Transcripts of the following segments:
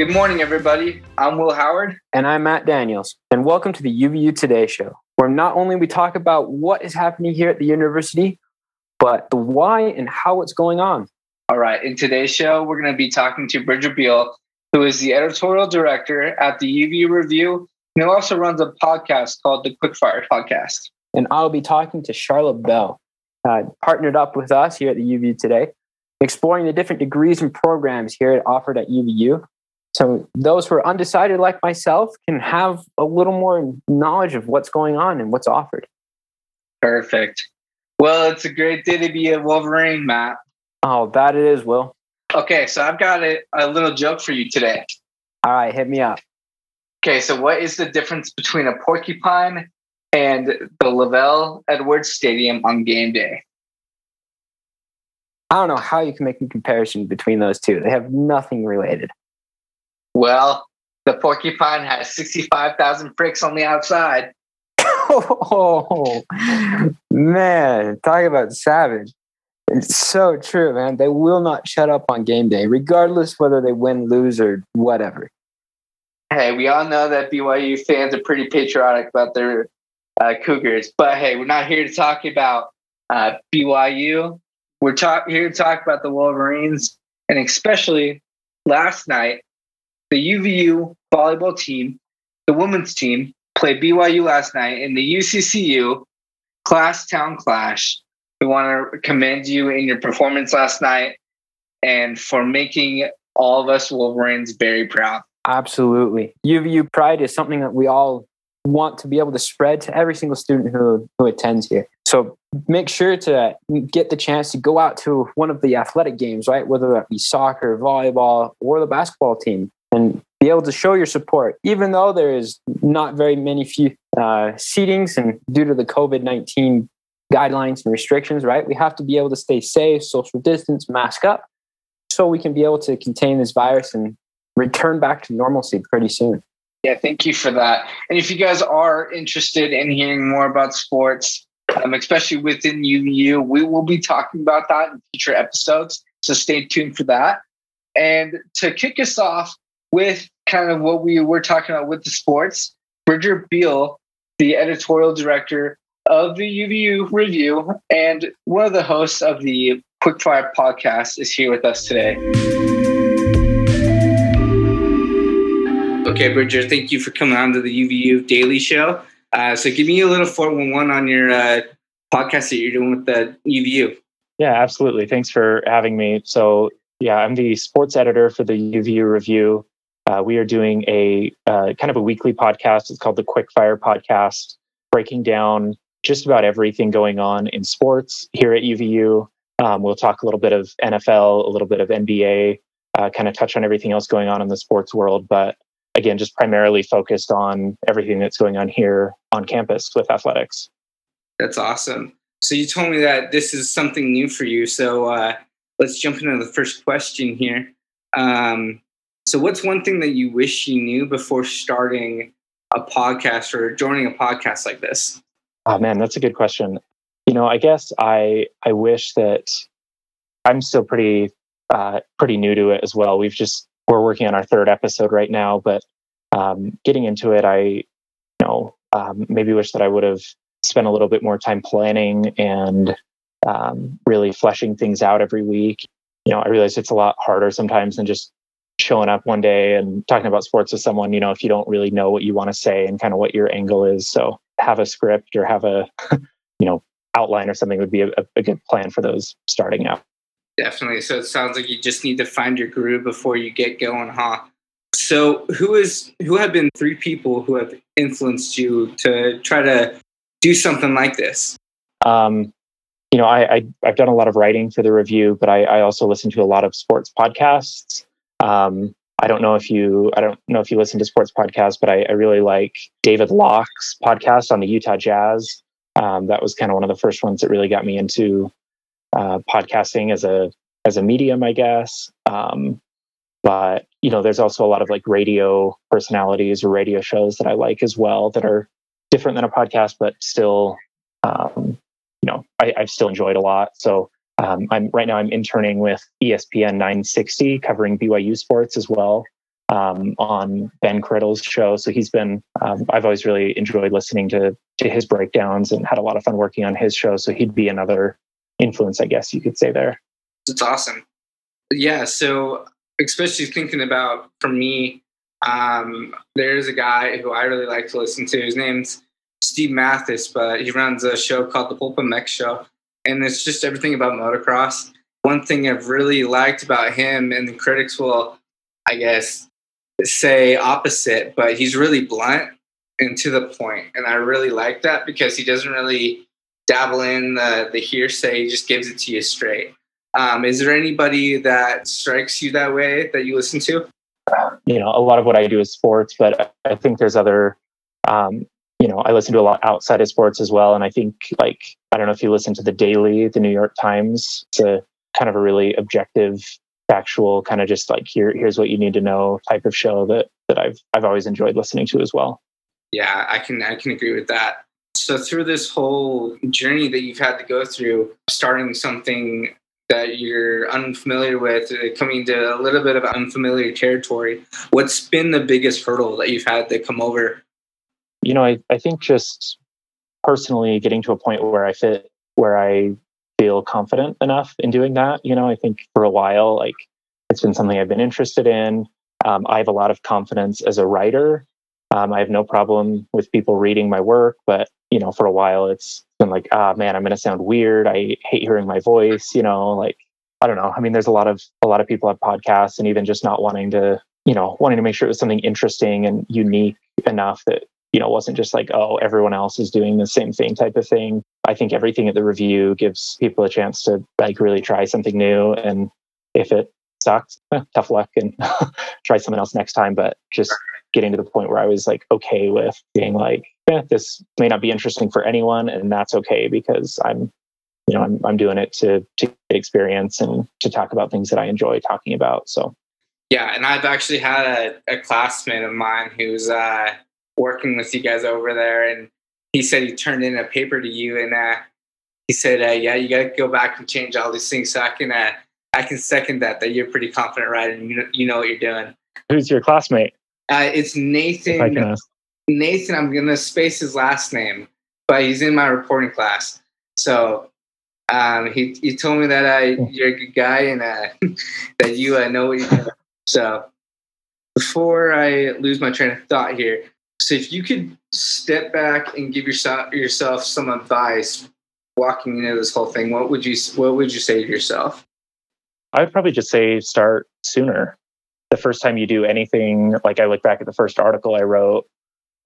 Good morning, everybody. I'm Will Howard. And I'm Matt Daniels. And welcome to the UVU Today Show, where not only we talk about what is happening here at the university, but the why and how it's going on. All right. In today's show, we're going to be talking to Bridger Beal, who is the editorial director at the UVU Review, and who also runs a podcast called the Quickfire Podcast. And I'll be talking to Charlotte Bell, uh, partnered up with us here at the UVU today, exploring the different degrees and programs here offered at UVU so those who are undecided like myself can have a little more knowledge of what's going on and what's offered. Perfect. Well, it's a great day to be a Wolverine, Matt. Oh, that it is, Will. Okay, so I've got a, a little joke for you today. All right, hit me up. Okay, so what is the difference between a porcupine and the LaVell Edwards Stadium on game day? I don't know how you can make a comparison between those two. They have nothing related. Well, the porcupine has 65,000 pricks on the outside. oh, man, talk about savage. It's so true, man. They will not shut up on game day, regardless whether they win, lose, or whatever. Hey, we all know that BYU fans are pretty patriotic about their uh, Cougars, but hey, we're not here to talk about uh, BYU. We're talk- here to talk about the Wolverines, and especially last night the UVU volleyball team, the women's team, played BYU last night in the UCCU Crosstown Clash. We want to commend you in your performance last night and for making all of us Wolverines very proud. Absolutely. UVU pride is something that we all want to be able to spread to every single student who, who attends here. So make sure to get the chance to go out to one of the athletic games, right? Whether that be soccer, volleyball, or the basketball team and be able to show your support, even though there is not very many few uh, seatings and due to the COVID 19 guidelines and restrictions, right? We have to be able to stay safe, social distance, mask up, so we can be able to contain this virus and return back to normalcy pretty soon. Yeah, thank you for that. And if you guys are interested in hearing more about sports, um, especially within UVU, we will be talking about that in future episodes. So stay tuned for that. And to kick us off, with kind of what we were talking about with the sports, Bridger Beal, the editorial director of the UVU Review and one of the hosts of the Quickfire podcast, is here with us today. Okay, Bridger, thank you for coming on to the UVU Daily Show. Uh, so, give me a little 411 on your uh, podcast that you're doing with the UVU. Yeah, absolutely. Thanks for having me. So, yeah, I'm the sports editor for the UVU Review. Uh, we are doing a uh, kind of a weekly podcast. It's called the Quickfire Podcast, breaking down just about everything going on in sports here at UVU. Um, we'll talk a little bit of NFL, a little bit of NBA, uh, kind of touch on everything else going on in the sports world. But again, just primarily focused on everything that's going on here on campus with athletics. That's awesome. So you told me that this is something new for you. So uh, let's jump into the first question here. Um, so, what's one thing that you wish you knew before starting a podcast or joining a podcast like this? Oh man, that's a good question. You know, I guess I I wish that I'm still pretty uh, pretty new to it as well. We've just we're working on our third episode right now, but um, getting into it, I you know um, maybe wish that I would have spent a little bit more time planning and um, really fleshing things out every week. You know, I realize it's a lot harder sometimes than just showing up one day and talking about sports with someone, you know, if you don't really know what you want to say and kind of what your angle is. So have a script or have a, you know, outline or something would be a, a good plan for those starting out. Definitely. So it sounds like you just need to find your groove before you get going, huh? So who is who have been three people who have influenced you to try to do something like this? Um, you know, I, I have done a lot of writing for the review, but I, I also listen to a lot of sports podcasts. Um, I don't know if you I don't know if you listen to sports podcasts, but I, I really like David Locke's podcast on the Utah Jazz. Um, that was kind of one of the first ones that really got me into uh, podcasting as a as a medium, I guess. Um, but you know, there's also a lot of like radio personalities or radio shows that I like as well that are different than a podcast, but still, um, you know, I, I've still enjoyed a lot. So um, I'm right now I'm interning with ESPN 960 covering BYU sports as well. um, on Ben Criddle's show. So he's been, um, I've always really enjoyed listening to to his breakdowns and had a lot of fun working on his show. So he'd be another influence, I guess you could say there. It's awesome. Yeah. So especially thinking about for me, um, there's a guy who I really like to listen to. His name's Steve Matthes, but he runs a show called the PulpMX Show, and it's just everything about motocross. One thing I've really liked about him, and the critics will, I guess, say opposite, but he's really blunt and to the point, and I really like that because he doesn't really dabble in the, the hearsay; he just gives it to you straight. Um, is there anybody that strikes you that way that you listen to? You know, a lot of what I do is sports, but I think there's other um, you know, I listen to a lot outside of sports as well. And I think like, I don't know if you listen to the Daily, the New York Times, it's a kind of a really objective, factual kind of just like here, here's what you need to know type of show that, that I've, I've always enjoyed listening to as well. Yeah, I can, I can agree with that. So through this whole journey that you've had to go through, starting something that you're unfamiliar with, uh, coming to a little bit of unfamiliar territory, what's been the biggest hurdle that you've had to come over you know, I, I think just personally getting to a point where I fit, where I feel confident enough in doing that. You know, I think for a while, like it's been something I've been interested in. Um, I have a lot of confidence as a writer. Um, I have no problem with people reading my work, but you know, for a while, it's been like, ah, man, I'm going to sound weird. I hate hearing my voice. You know, like I don't know. I mean, there's a lot of a lot of people have podcasts, and even just not wanting to, you know, wanting to make sure it was something interesting and unique enough that you know, wasn't just like, oh, everyone else is doing the same thing type of thing. I think everything at the review gives people a chance to like really try something new. And if it sucks, tough luck and try something else next time. But just getting to the point where I was like okay with being like, eh, this may not be interesting for anyone, and that's okay because I'm, you know, I'm I'm doing it to to experience and to talk about things that I enjoy talking about. So. Yeah, and I've actually had a, a classmate of mine who's uh, working with you guys over there, and he said he turned in a paper to you, and uh, he said, uh, "Yeah, you got to go back and change all these things." So I can, uh, I can second that. That you're pretty confident, right? And you know, you know what you're doing. Who's your classmate? Uh, it's Nathan. Nathan, I'm gonna space his last name, but he's in my reporting class. So um, he he told me that uh, you're a good guy and uh, that you uh, know what you're doing. So before I lose my train of thought here, so if you could step back and give yourself yourself some advice walking into this whole thing, what would you what would you say to yourself? I'd probably just say start sooner. The first time you do anything, like I look back at the first article I wrote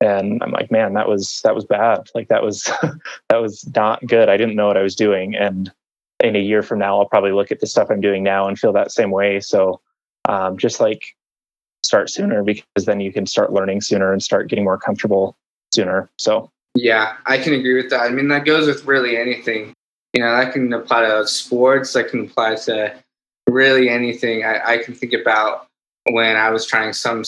and I'm like, man, that was that was bad. Like that was that was not good. I didn't know what I was doing. And in a year from now, I'll probably look at the stuff I'm doing now and feel that same way. So um, just like start sooner because then you can start learning sooner and start getting more comfortable sooner. So, yeah, I can agree with that. I mean, that goes with really anything. You know, that can apply to sports, that can apply to really anything. I, I can think about when I was trying some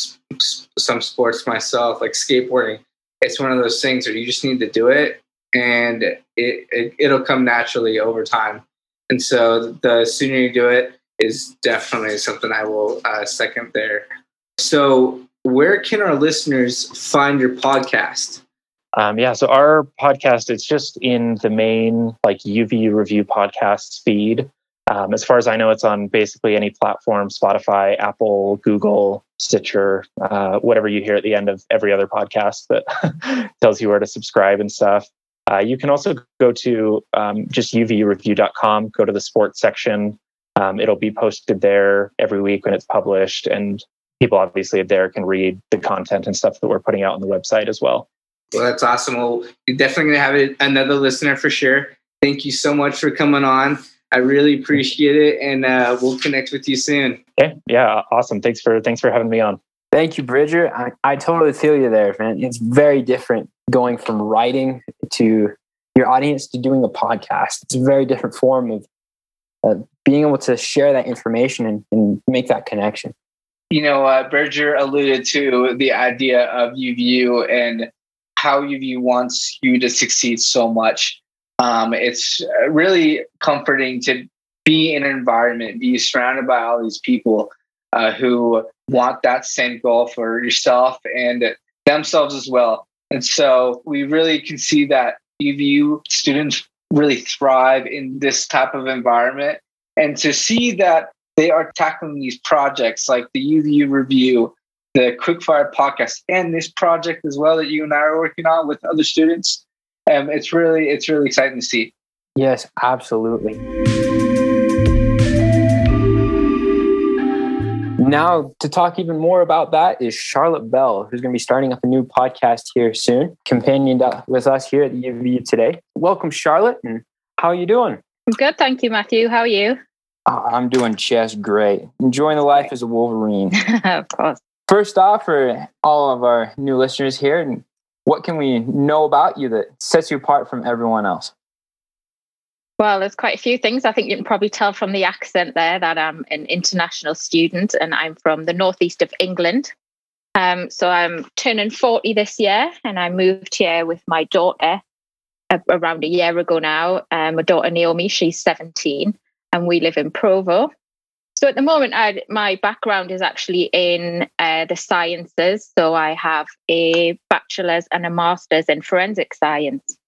some sports myself, like skateboarding. It's one of those things where you just need to do it, and it, it it'll come naturally over time. And so, the sooner you do it, is definitely something I will uh, second there. So, where can our listeners find your podcast? Um, yeah, so our podcast it's just in the main like UV review podcast feed. Um, as far as I know, it's on basically any platform: Spotify, Apple, Google, Stitcher, uh, whatever you hear at the end of every other podcast that tells you where to subscribe and stuff. Uh, you can also go to um, just uvreview.com, go to the sports section. Um, it'll be posted there every week when it's published, and people obviously there can read the content and stuff that we're putting out on the website as well. Well, that's awesome. Well, you're definitely going to have another listener for sure. Thank you so much for coming on. I really appreciate it, and uh, we'll connect with you soon. Okay. Yeah. Awesome. Thanks for thanks for having me on. Thank you, Bridger. I, I totally feel you there, man. It's very different going from writing to your audience to doing a podcast. It's a very different form of uh, being able to share that information and, and make that connection you know, uh, Bridger alluded to the idea of UVU and how UVU wants you to succeed so much. Um, it's really comforting to be in an environment, be surrounded by all these people uh, who want that same goal for yourself and themselves as well. And so we really can see that UVU students really thrive in this type of environment. And to see that they are tackling these projects like the UVU review, the Quickfire podcast, and this project as well that you and I are working on with other students. Um, it's really it's really exciting to see. Yes, absolutely. Now, to talk even more about that is Charlotte Bell, who's going to be starting up a new podcast here soon, companioned with us here at the UVU today. Welcome, Charlotte, and how are you doing? I'm good, thank you, Matthew. How are you? I'm doing just great. Enjoying the life as a Wolverine. of course. First off, for all of our new listeners here, what can we know about you that sets you apart from everyone else? Well, there's quite a few things. I think you can probably tell from the accent there that I'm an international student and I'm from the northeast of England. Um, so I'm turning 40 this year and I moved here with my daughter around a year ago now. Um, my daughter Naomi, she's 17 and we live in Provo. So at the moment, I, my background is actually in uh, the sciences. So I have a bachelor's and a master's in forensic science.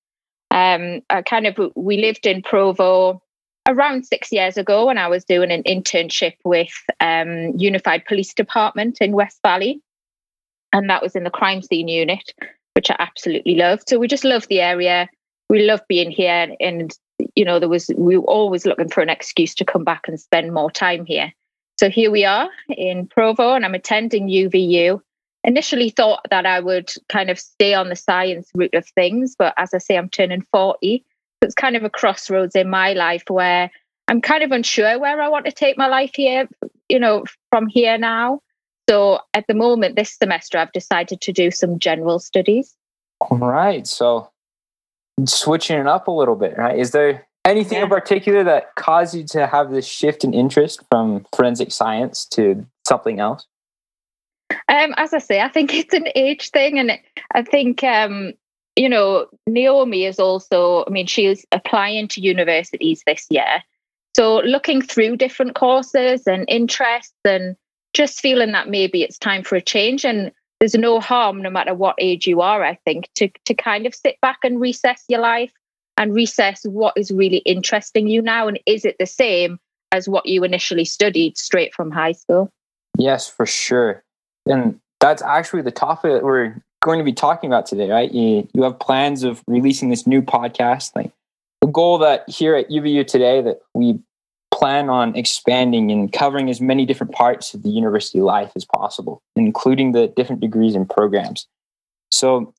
Um, I kind of we lived in Provo around six years ago when I was doing an internship with um, Unified Police Department in West Valley, and that was in the crime scene unit, which I absolutely loved. So we just love the area. We love being here, and you know there was we were always looking for an excuse to come back and spend more time here. So here we are in Provo, and I'm attending UVU initially thought that I would kind of stay on the science route of things, but as I say, I'm turning 40. So it's kind of a crossroads in my life where I'm kind of unsure where I want to take my life here, you know, from here now. So at the moment, this semester, I've decided to do some general studies. All right. So switching it up a little bit, right? Is there anything yeah. in particular that caused you to have this shift in interest from forensic science to something else? Um, as I say, I think it's an age thing, and I think um, you know Naomi is also. I mean, she's applying to universities this year, so looking through different courses and interests, and just feeling that maybe it's time for a change. And there's no harm, no matter what age you are. I think to to kind of sit back and recess your life and recess what is really interesting you now, and is it the same as what you initially studied straight from high school? Yes, for sure. And that's actually the topic that we're going to be talking about today, right? You, you have plans of releasing this new podcast. Like the goal that here at UVU today that we plan on expanding and covering as many different parts of the university life as possible, including the different degrees and programs. So,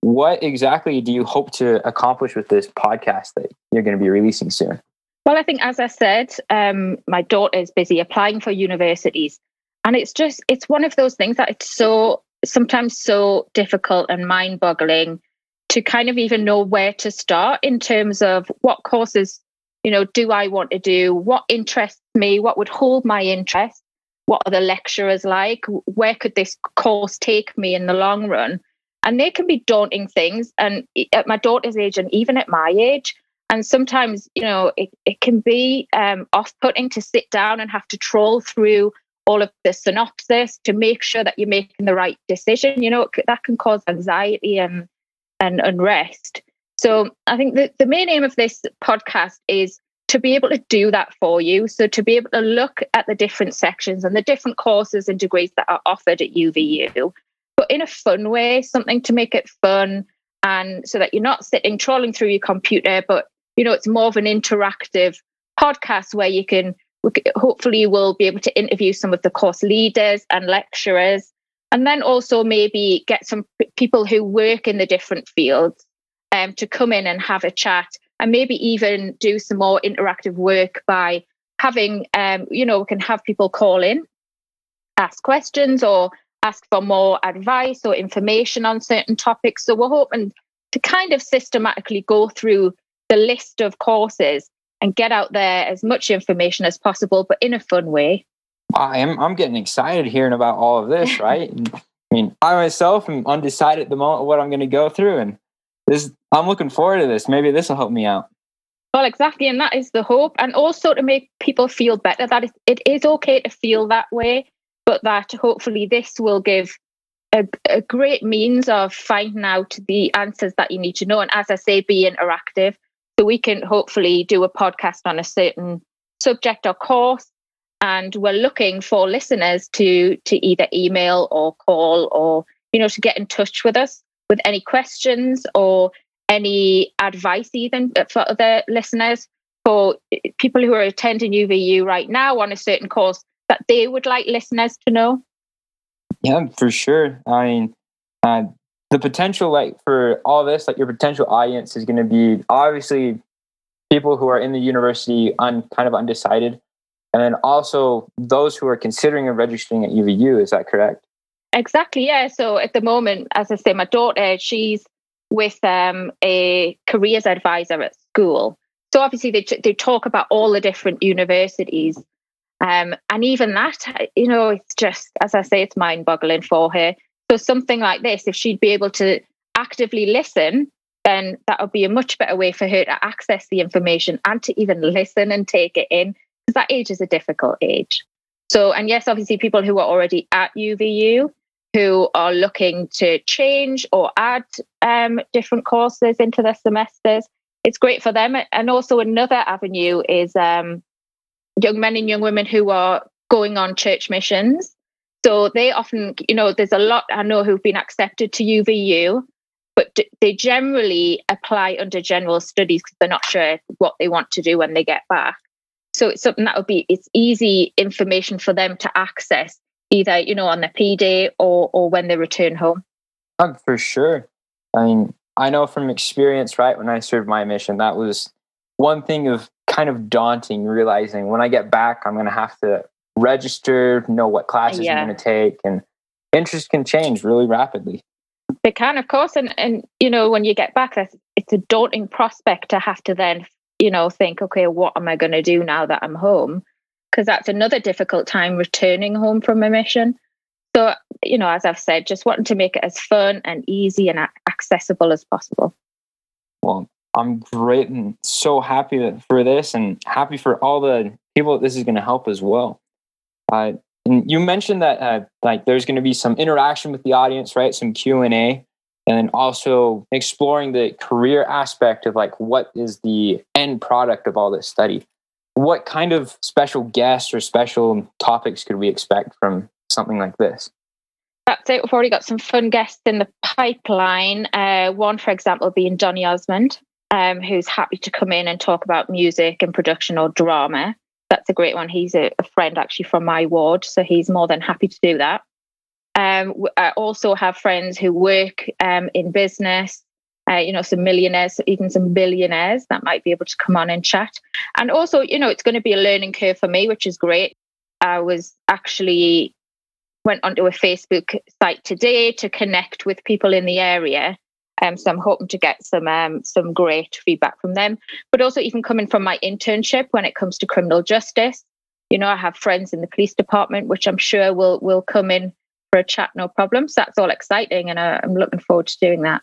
what exactly do you hope to accomplish with this podcast that you're going to be releasing soon? Well, I think, as I said, um, my daughter is busy applying for universities and it's just it's one of those things that it's so sometimes so difficult and mind boggling to kind of even know where to start in terms of what courses you know do i want to do? What interests me? What would hold my interest? What are the lecturers like? Where could this course take me in the long run? And they can be daunting things and at my daughter's age and even at my age. And sometimes you know it, it can be um, off-putting to sit down and have to troll through all of the synopsis to make sure that you're making the right decision. You know, that can cause anxiety and, and unrest. So I think the, the main aim of this podcast is to be able to do that for you. So to be able to look at the different sections and the different courses and degrees that are offered at UVU, but in a fun way, something to make it fun and so that you're not sitting trolling through your computer, but you know, it's more of an interactive podcast where you can hopefully we'll be able to interview some of the course leaders and lecturers and then also maybe get some people who work in the different fields um, to come in and have a chat and maybe even do some more interactive work by having um, you know we can have people call in ask questions or ask for more advice or information on certain topics so we're hoping to kind of systematically go through the list of courses and get out there as much information as possible, but in a fun way. I am I'm getting excited hearing about all of this, right? I mean, I myself am undecided at the moment what I'm going to go through, and this I'm looking forward to this. Maybe this will help me out. Well, exactly, and that is the hope, and also to make people feel better that it, it is okay to feel that way. but that hopefully this will give a, a great means of finding out the answers that you need to know. And as I say, be interactive. So we can hopefully do a podcast on a certain subject or course. And we're looking for listeners to to either email or call or you know to get in touch with us with any questions or any advice even for other listeners for people who are attending UVU right now on a certain course that they would like listeners to know? Yeah, for sure. I mean, uh, the potential, like for all this, like your potential audience is going to be obviously people who are in the university on kind of undecided, and then also those who are considering registering at UVU. Is that correct? Exactly. Yeah. So at the moment, as I say, my daughter, she's with um, a careers advisor at school. So obviously they, they talk about all the different universities. Um, and even that, you know, it's just, as I say, it's mind boggling for her. So something like this, if she'd be able to actively listen, then that would be a much better way for her to access the information and to even listen and take it in. Because that age is a difficult age. So, and yes, obviously, people who are already at UVU who are looking to change or add um, different courses into their semesters, it's great for them. And also, another avenue is um, young men and young women who are going on church missions. So they often, you know, there's a lot I know who've been accepted to UVU, but they generally apply under general studies because they're not sure what they want to do when they get back. So it's something that would be it's easy information for them to access either you know on the P day or or when they return home. Oh, for sure. I mean, I know from experience, right? When I served my mission, that was one thing of kind of daunting, realizing when I get back, I'm going to have to register, know what classes yeah. I'm going to take, and interest can change really rapidly. They can, of course, and and you know when you get back, that's it's a daunting prospect to have to then you know think, okay, what am I going to do now that I'm home? Because that's another difficult time returning home from a mission. So, you know, as I've said, just wanting to make it as fun and easy and accessible as possible. Well, I'm great and so happy for this and happy for all the people that this is going to help as well. Uh, and you mentioned that uh, like there's going to be some interaction with the audience, right? Some Q and A, and then also exploring the career aspect of like what is the end product of all this study. What kind of special guests or special topics could we expect from something like this? That's it. We've already got some fun guests in the pipeline. Uh, one, for example, being Donny Osmond, um, who's happy to come in and talk about music and production or drama. That's a great one. He's a, a friend actually from my ward, so he's more than happy to do that. Um, I also have friends who work um, in business, uh, you know, some millionaires, even some billionaires that might be able to come on and chat. And also, you know, it's going to be a learning curve for me, which is great. I was actually went onto a Facebook site today to connect with people in the area um, so I'm hoping to get some um, some great feedback from them. But also even coming from my internship when it comes to criminal justice. You know, I have friends in the police department, which I'm sure will will come in for a chat, no problem. So that's all exciting, and uh, I'm looking forward to doing that.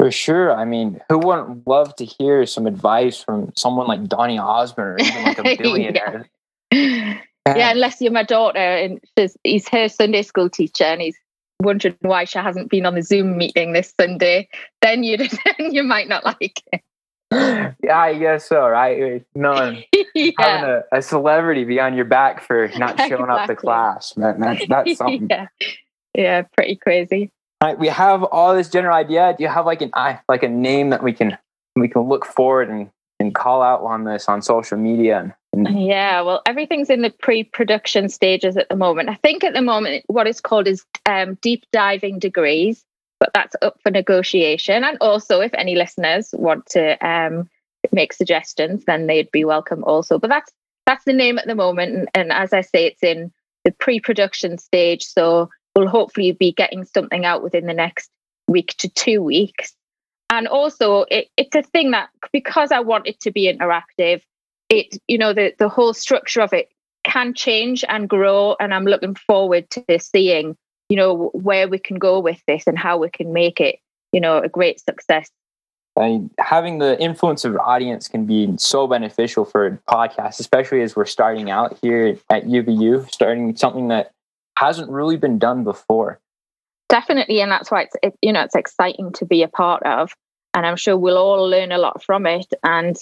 For sure. I mean, who wouldn't love to hear some advice from someone like Donny Osmond or even like a billionaire? yeah. yeah, unless you're my daughter and she's, he's her Sunday school teacher and he's wondering why she hasn't been on the Zoom meeting this Sunday, then you then you might not like it. Yeah, I guess so, right? No, yeah. having a, a, celebrity be on your back for not showing exactly. up to class, man, that's that's something. yeah. yeah, pretty crazy. Right, we have all this general idea. Do you have like an like a name that we can we can look forward and and call out on this on social media yeah, well, everything's in the pre-production stages at the moment. I think at the moment what it's called is um, deep diving degrees, but that's up for negotiation. And also, if any listeners want to um, make suggestions, then they'd be welcome also. But that's that's the name at the moment, and, and as I say, it's in the pre-production stage. So we'll hopefully be getting something out within the next week to two weeks. And also, it, it's a thing that because I want it to be interactive it you know the the whole structure of it can change and grow and i'm looking forward to seeing you know where we can go with this and how we can make it you know a great success and having the influence of audience can be so beneficial for podcasts especially as we're starting out here at uvu starting something that hasn't really been done before. Definitely, and that's why it's it, you know it's exciting to be a part of, and I'm sure we'll all learn a lot from it. And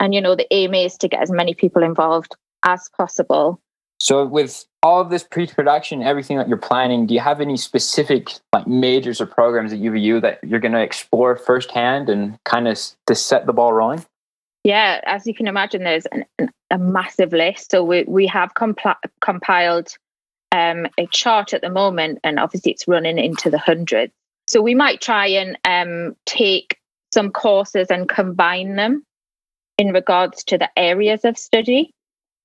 and you know the aim is to get as many people involved as possible. So with all of this pre-production, everything that you're planning, do you have any specific like majors or programs at UVU that you're going to explore firsthand and kind of to set the ball rolling? Yeah, as you can imagine, there's an, an, a massive list. So we we have compl- compiled um, a chart at the moment, and obviously it's running into the hundreds. So we might try and um, take some courses and combine them in regards to the areas of study.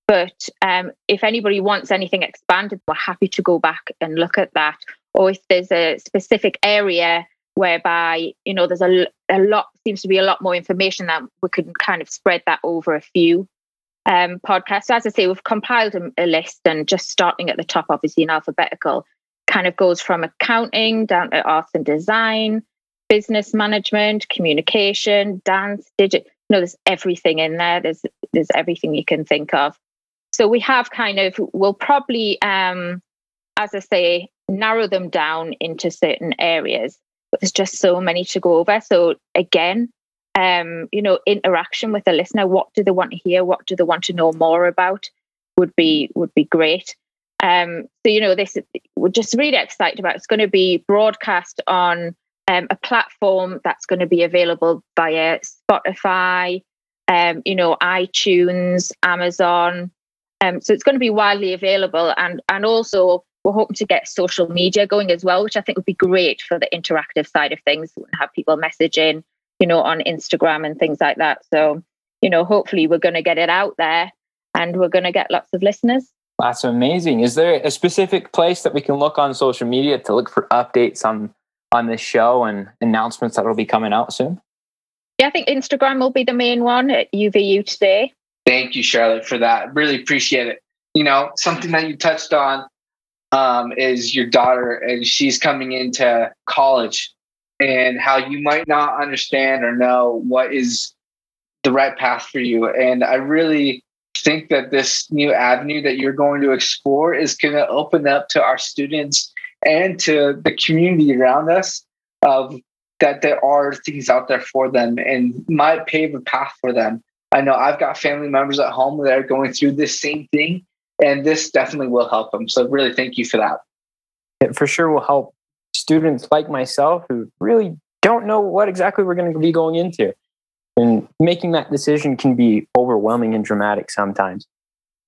But um, if anybody wants anything expanded, we're happy to go back and look at that. Or if there's a specific area whereby you know there's a, a lot seems to be a lot more information that we could kind of spread that over a few um, podcasts. So as I say, we've compiled a, a list and just starting at the top, obviously in alphabetical, kind of goes from accounting down to arts and design, business management, communication, dance, digital. You know, there's everything in there. There's there's everything you can think of. So we have kind of, we'll probably, um, as I say, narrow them down into certain areas. But there's just so many to go over. So again, um, you know, interaction with the listener. What do they want to hear? What do they want to know more about? Would be would be great. Um, so you know, this we're just really excited about. It's going to be broadcast on um, a platform that's going to be available via Spotify, um, you know, iTunes, Amazon, um, so it's going to be widely available, and and also we're hoping to get social media going as well, which I think would be great for the interactive side of things. Have people messaging, you know, on Instagram and things like that. So you know, hopefully we're going to get it out there, and we're going to get lots of listeners. That's amazing. Is there a specific place that we can look on social media to look for updates on on this show and announcements that will be coming out soon? Yeah, I think Instagram will be the main one at UVU today. Thank you, Charlotte, for that. Really appreciate it. You know, something that you touched on um, is your daughter, and she's coming into college, and how you might not understand or know what is the right path for you. And I really think that this new avenue that you're going to explore is going to open up to our students and to the community around us of that there are things out there for them and might pave a path for them I know I've got family members at home that are going through this same thing, and this definitely will help them. So, really, thank you for that. It for sure will help students like myself who really don't know what exactly we're going to be going into. And making that decision can be overwhelming and dramatic sometimes.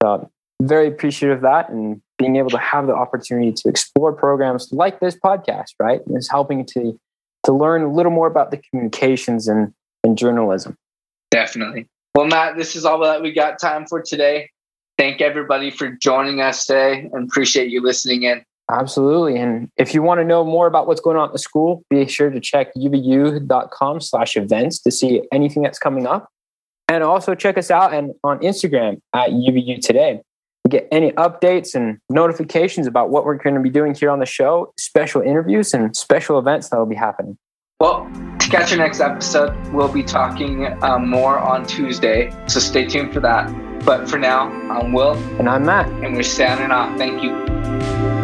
So, very appreciative of that and being able to have the opportunity to explore programs like this podcast, right? And it's helping to to learn a little more about the communications and, and journalism. Definitely. Well, Matt, this is all that we got time for today. Thank everybody for joining us today and appreciate you listening in. Absolutely. And if you want to know more about what's going on at the school, be sure to check uvu.com slash events to see anything that's coming up. And also check us out and on Instagram at UVU Today. to get any updates and notifications about what we're going to be doing here on the show, special interviews and special events that will be happening. Well, to catch your next episode, we'll be talking um, more on Tuesday. So stay tuned for that. But for now, I'm Will. And I'm Matt. And we're signing off. Thank you.